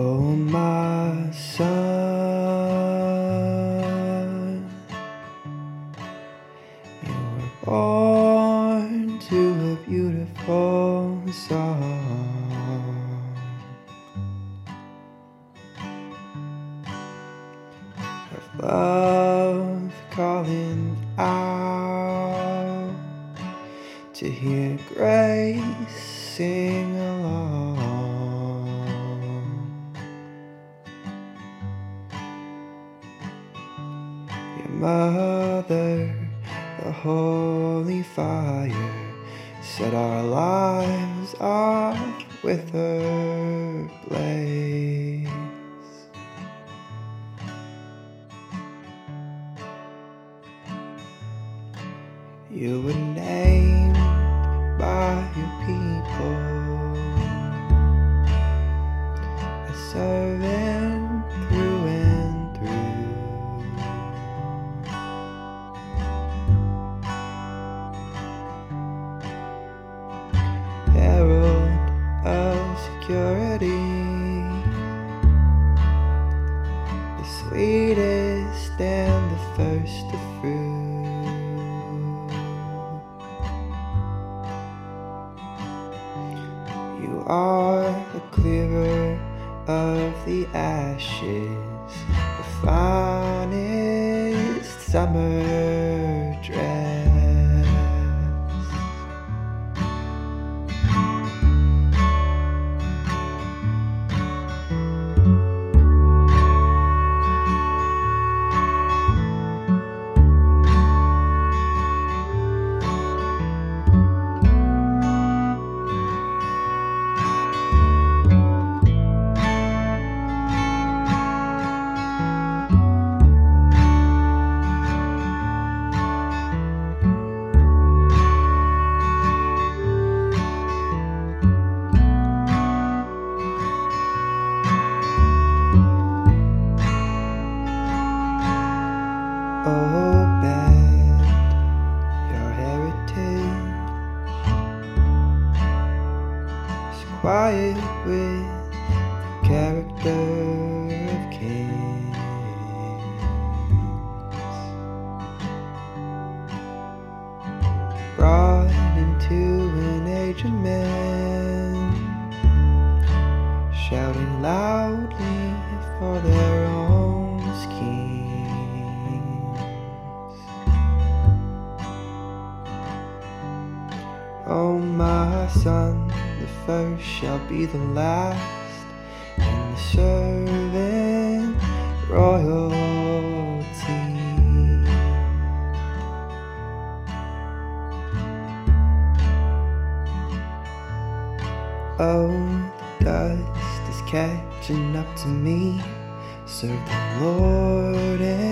Oh, my son, you were born to a beautiful song of love calling out to hear grace sing along. Mother, the holy fire, set our lives off with her blaze. You were named by your people, of security, the sweetest and the first of fruit. You are the clearer of the ashes, the finest summer with the character of kings. Brought into an age of men, Oh, my son, the first shall be the last, and the servant royalty. Oh, the dust is catching up to me. Serve the Lord.